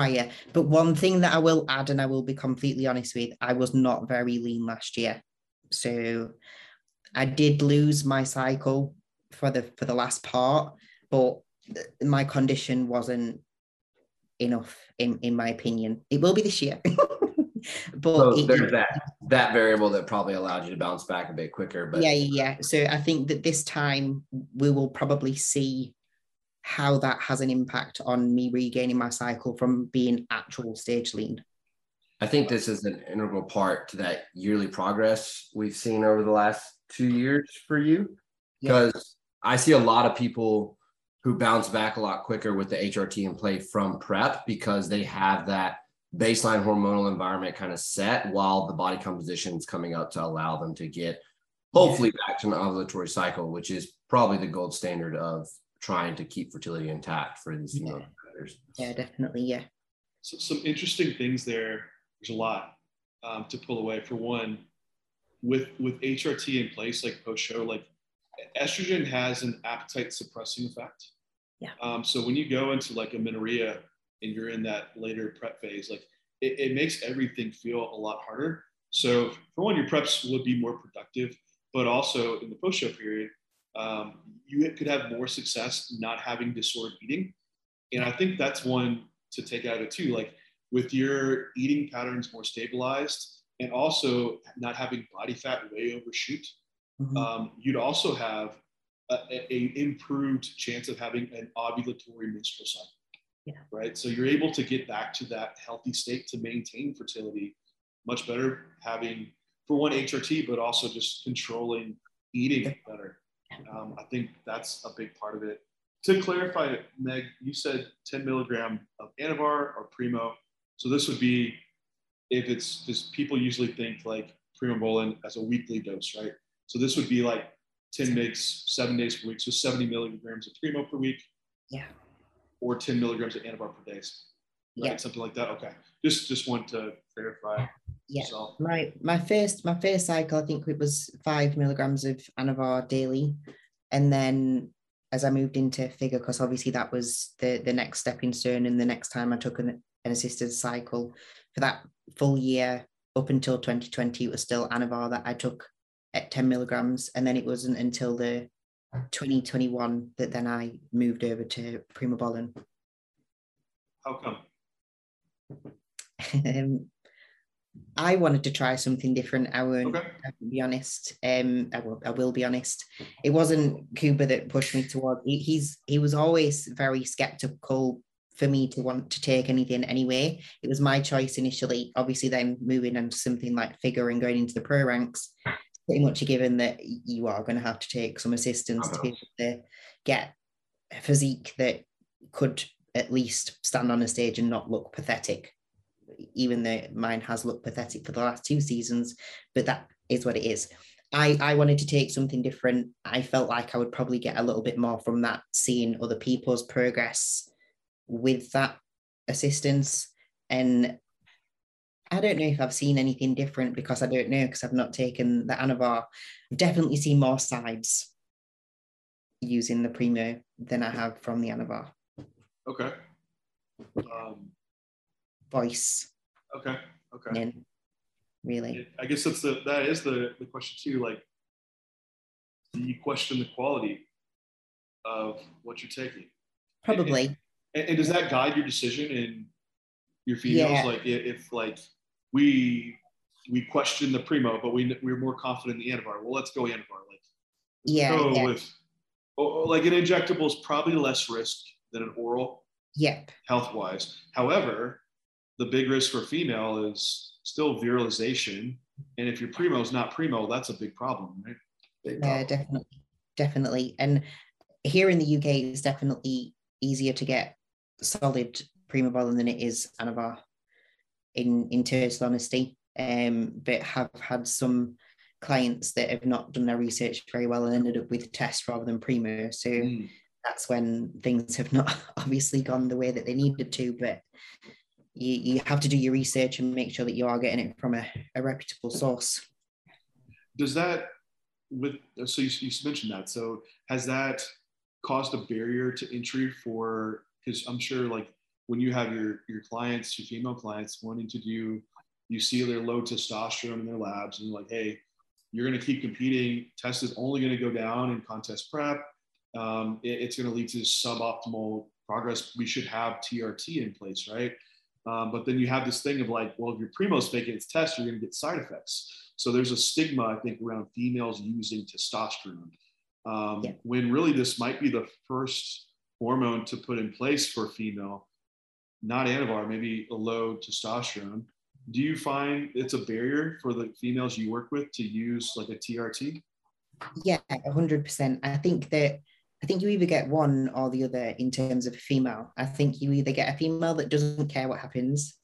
prior. But one thing that I will add, and I will be completely honest with, I was not very lean last year, so I did lose my cycle for the for the last part, but my condition wasn't enough in in my opinion. It will be this year.
But so it, there's that that variable that probably allowed you to bounce back a bit quicker but
yeah yeah. So i think that this time we will probably see how that has an impact on me regaining my cycle from being actual stage lean
i think this is an integral part to that yearly progress we've seen over the last two years for you because yeah. i see a lot of people who bounce back a lot quicker with the HRT in play from prep because they have that baseline hormonal environment kind of set while the body composition is coming up to allow them to get hopefully back to an ovulatory cycle, which is probably the gold standard of trying to keep fertility intact for these female
yeah. competitors. Yeah, definitely. Yeah.
So some interesting things there. There's a lot um, to pull away. For one, with with HRT in place, like post show, like estrogen has an appetite suppressing effect.
Yeah.
Um, so when you go into like amenorrhea and you're in that later prep phase, like it, it makes everything feel a lot harder. So for one, your preps would be more productive, but also in the post show period, um, you could have more success not having disordered eating. And I think that's one to take out of it too. Like with your eating patterns more stabilized and also not having body fat way overshoot, mm-hmm. um, you'd also have a, a, improved chance of having an ovulatory menstrual cycle.
Yeah.
Right. So you're able to get back to that healthy state to maintain fertility much better, having for one HRT, but also just controlling eating better. Um, I think that's a big part of it. To clarify, Meg, you said 10 milligram of Anavar or Primo. So this would be if it's because people usually think like Primobolan as a weekly dose, right? So this would be like 10 mgs, seven days per week. So 70 milligrams of Primo per week.
Yeah.
Or 10 milligrams of Anavar per day. Right? Yeah. Something like that. Okay. Just just want to verify.
Yeah. So. My my first my first cycle, I think it was five milligrams of Anavar daily. And then as I moved into figure, because obviously that was the the next stepping stone. And the next time I took an, an assisted cycle for that full year up until 2020, it was still Anavar that I took at 10 milligrams. And then it wasn't until the 2021 that then I moved over to Primobolan.
How come?
um, I wanted to try something different. I won't
Okay.
I be honest. Um, I will, I will be honest. It wasn't Kuba that pushed me toward. He, he's he was always very skeptical for me to want to take anything anyway. It was my choice initially. Obviously, then moving into something like figure and going into the pro ranks, pretty much a given that you are going to have to take some assistance to be able to get a physique that could at least stand on a stage and not look pathetic even though mine has looked pathetic for the last two seasons, but that is what it is. I, I wanted to take something different. I felt like I would probably get a little bit more from that, seeing other people's progress with that assistance. And I don't know if I've seen anything different because I don't know because I've not taken the Anavar. I've definitely seen more sides using the Primo than I have from the Anavar.
Okay. Um,
Voice
okay. Okay.
in, really.
I guess that's the that is the the question too. Like, do you question the quality of what you're taking?
Probably.
And, and does that guide your decision in your females?
Yeah.
Like, if like we we question the primo, but we we're more confident in the Anavar. Well, let's go Anavar. Like,
Yeah.
go
yeah.
with oh, oh, like an injectable is probably less risk than an oral
Yep.
health wise. However, the big risk for female is still virilization. And if your primo is not primo, that's a big problem, right?
Big
Yeah, definitely, definitely. And here in the UK, it's definitely easier to get solid Primobolan than it is Anavar. In in total honesty, um, but have had some clients that have not done their research very well and ended up with test rather than primo. So
Mm.
that's when things have not obviously gone the way that they needed to. But you you have to do your research and make sure that you are getting it from a, a reputable source.
Does that with so you, you mentioned that. So has that caused a barrier to entry for because I'm sure like when you have your your clients, your female clients wanting to do, you see their low testosterone in their labs, and you're like, hey, you're going to keep competing. Test is only going to go down in contest prep. Um, it- it's going to lead to suboptimal progress. We should have TRT in place, right? Um, but then you have this thing of like, well, if your primo's faking its test, you're going to get side effects. So there's a stigma, I think, around females using testosterone. Um,
Yeah.
When really this might be the first hormone to put in place for female, not Anavar, maybe a low testosterone. Do you find it's a barrier for the females you work with to use like a TRT?
Yeah, hundred percent. I think that I think you either get one or the other in terms of a female. I think you either get a female that doesn't care what happens,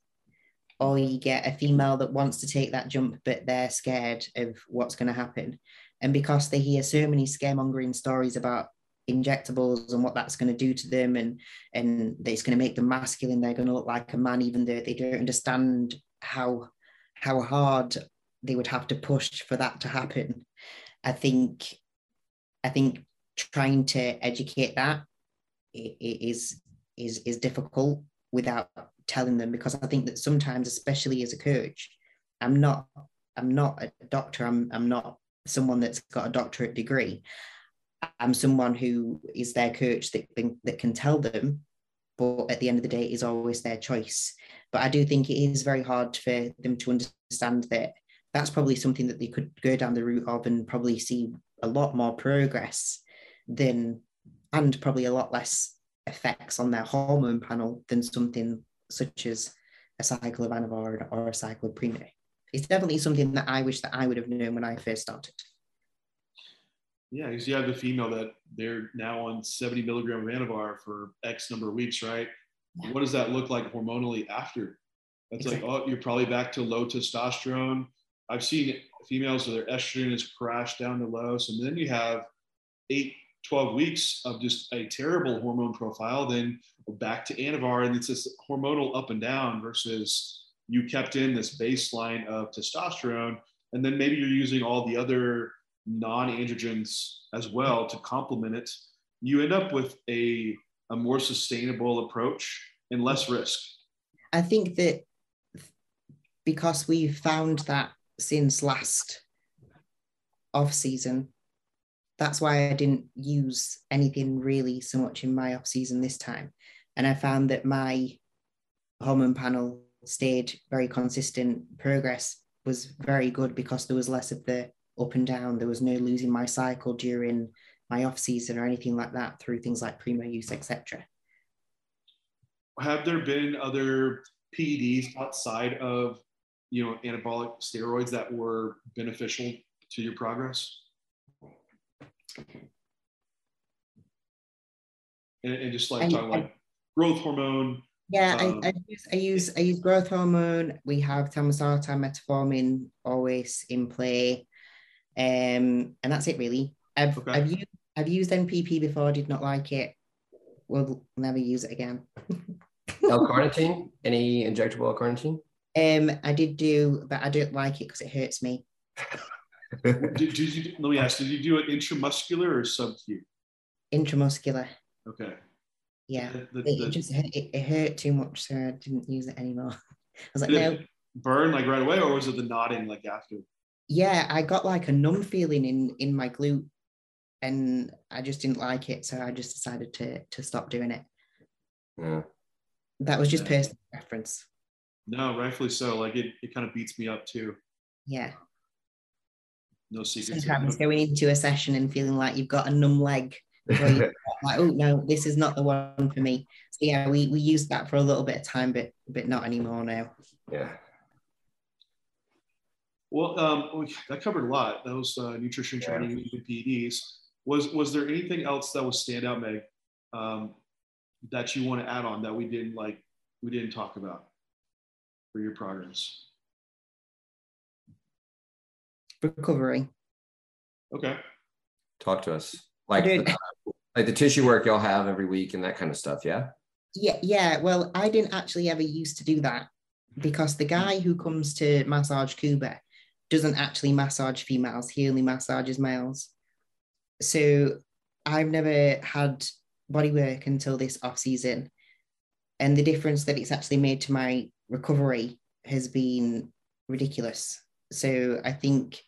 or you get a female that wants to take that jump, but they're scared of what's going to happen. And because they hear so many scaremongering stories about injectables and what that's going to do to them, and and that it's going to make them masculine, they're going to look like a man, even though they don't understand how how hard they would have to push for that to happen. I think I think trying to educate that is is is difficult without telling them because I think that sometimes, especially as a coach, I'm not I'm not a doctor. I'm I'm not someone that's got a doctorate degree. I'm someone who is their coach that that can tell them, but at the end of the day, it is always their choice. But I do think it is very hard for them to understand that that's probably something that they could go down the route of and probably see a lot more progress than and probably a lot less effects on their hormone panel than something such as a cycle of Anavar or a cycle of Primo. It's definitely something that I wish that I would have known when I first started.
Yeah, because you have the female that they're now on 70 milligram of Anavar for X number of weeks, right?
Yeah.
What does that look like hormonally after? That's
Exactly.
like, oh, you're probably back to low testosterone. I've seen females where their estrogen has crashed down to low. So then you have eight, 12 weeks of just a terrible hormone profile, then back to Anavar. And it's this hormonal up and down versus you kept in this baseline of testosterone. And then maybe you're using all the other non androgens as well to complement it. you end up with a, a more sustainable approach and less risk.
I think that because we've found that since last off season, that's why I didn't use anything really so much in my off season this time. And I found that my hormone panel stayed very consistent. Progress was very good because there was less of the up and down. There was no losing my cycle during my off season or anything like that through things like primo use, etc.
Have there been other PEDs outside of you know anabolic steroids that were beneficial to your progress? And, and just like talking like growth hormone.
Yeah, um, I, I, use I use I use growth hormone. We have telmisartan, metformin always in play, um, and that's it really. I've okay. I've used I've used NPP before. Did not like it. Will never use it again.
L-carnitine? Any injectable L-carnitine?
Um, I did do, but I don't like it because it hurts me.
did, did, you? Let me ask. Did you do it intramuscular or sub-Q?
Intramuscular.
Okay.
Yeah, the, the, it, just it, it, hurt too much, so I didn't use it anymore. I was like, no.
burn like right away, or was it the knotting like after?
Yeah, I got like a numb feeling in in my glute, and I just didn't like it, so I just decided to to stop doing it.
Yeah.
That was just yeah. personal preference.
No, rightfully so. Like it, it kind of beats me up too.
Yeah.
No secrets.
Sometimes going into a session and feeling like you've got a numb leg. like, oh no, this is not the one for me. So yeah, we we used that for a little bit of time, but but not anymore now.
Yeah.
Well, um, that covered a lot. That was uh, nutrition training, yeah. PEDs. Was was there anything else that was stand out, Meg, um, that you want to add on that we didn't like we didn't talk about for your progress?
Recovery.
Okay.
Talk to us. Like the, like the tissue work y'all have every week and that kind of stuff, yeah?
Yeah, yeah. Well, I didn't actually ever used to do that because the guy who comes to massage Kuba doesn't actually massage females, he only massages males. So I've never had body work until this off season. And the difference that it's actually made to my recovery has been ridiculous. So I think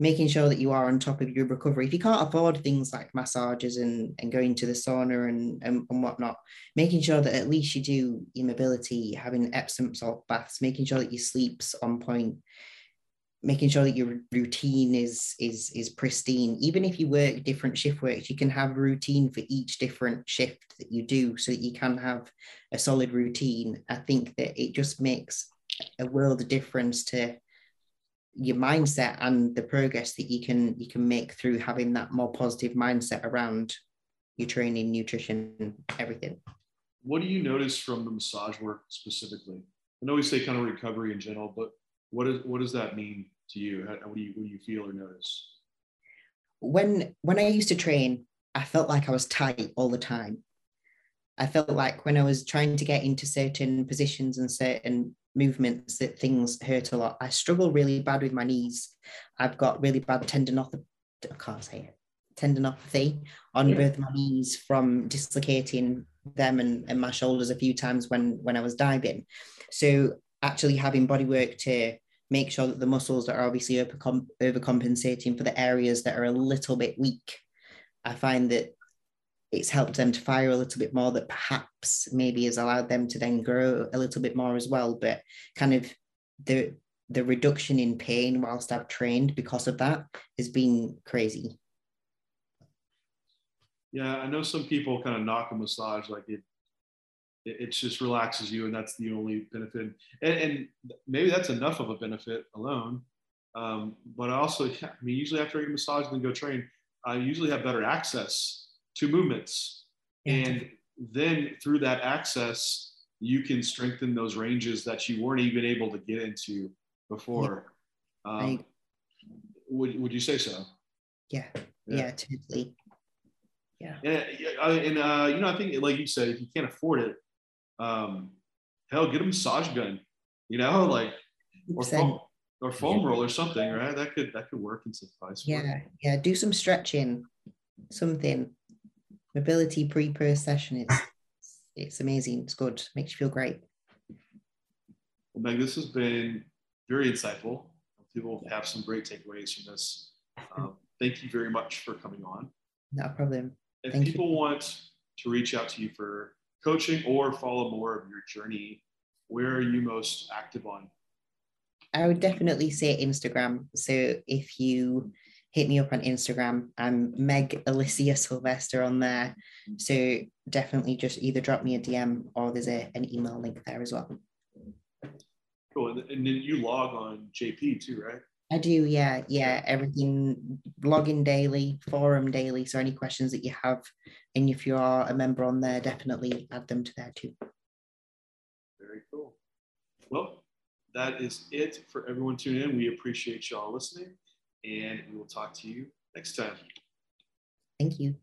making sure that you are on top of your recovery. If you can't afford things like massages and, and going to the sauna and, and, and whatnot, making sure that at least you do your mobility, having Epsom salt baths, making sure that your sleep's on point, making sure that your routine is is is pristine even if you work different shift works you can have a routine for each different shift that you do so that you can have a solid routine i think that it just makes a world of difference to your mindset and the progress that you can you can make through having that more positive mindset around your training nutrition everything
what do you notice from the massage work specifically i know we say kind of recovery in general but what is what does that mean to you? How, what do you what do you feel or notice?
When when I used to train, I felt like I was tight all the time. I felt like when I was trying to get into certain positions and certain movements that things hurt a lot. I struggle really bad with my knees. I've got really bad tendinopathy. I can't say it. Tendinopathy on yeah. both my knees from dislocating them and, and my shoulders a few times when when I was diving. So actually having body work to make sure that the muscles that are obviously overcom- overcompensating for the areas that are a little bit weak. I find that it's helped them to fire a little bit more that perhaps maybe has allowed them to then grow a little bit more as well. But kind of the the reduction in pain whilst i've trained because of that has been crazy.
Yeah i know some people kind of knock a massage like it it, just relaxes you and that's the only benefit. And, and maybe that's enough of a benefit alone. Um, but I also yeah, i mean usually after i get a massage and then go train i usually have better access to movements and then through that access you can strengthen those ranges that you weren't even able to get into before yeah. um, would, would you say so
yeah yeah, yeah totally
yeah and, and uh, you know i think like you said if you can't afford it um, hell, get a massage gun, you know, like or foam, or foam roll or something, right? That could that could work and suffice.
Yeah, yeah. Do some stretching, something. Mobility pre per session. It's it's amazing. It's good. Makes you feel great.
Well, Meg, this has been very insightful. People have some great takeaways from this. Um, thank you very much for coming on.
No problem.
If
Thank
people want to reach out to you for coaching or follow more of your journey, where are you most active on?
I would definitely say Instagram. So if you hit me up on Instagram, I'm Meg Alicia Sylvester on there. So definitely just either drop me a DM or there's a, an email link there as well.
Cool. And, and then you log on JP too, right?
I do, yeah, yeah. Everything login daily, forum daily. So any questions that you have, and if you are a member on there, definitely add them to there too.
Very cool. Well, that is it for everyone tuning in. We appreciate y'all listening, and we will talk to you next time.
Thank you.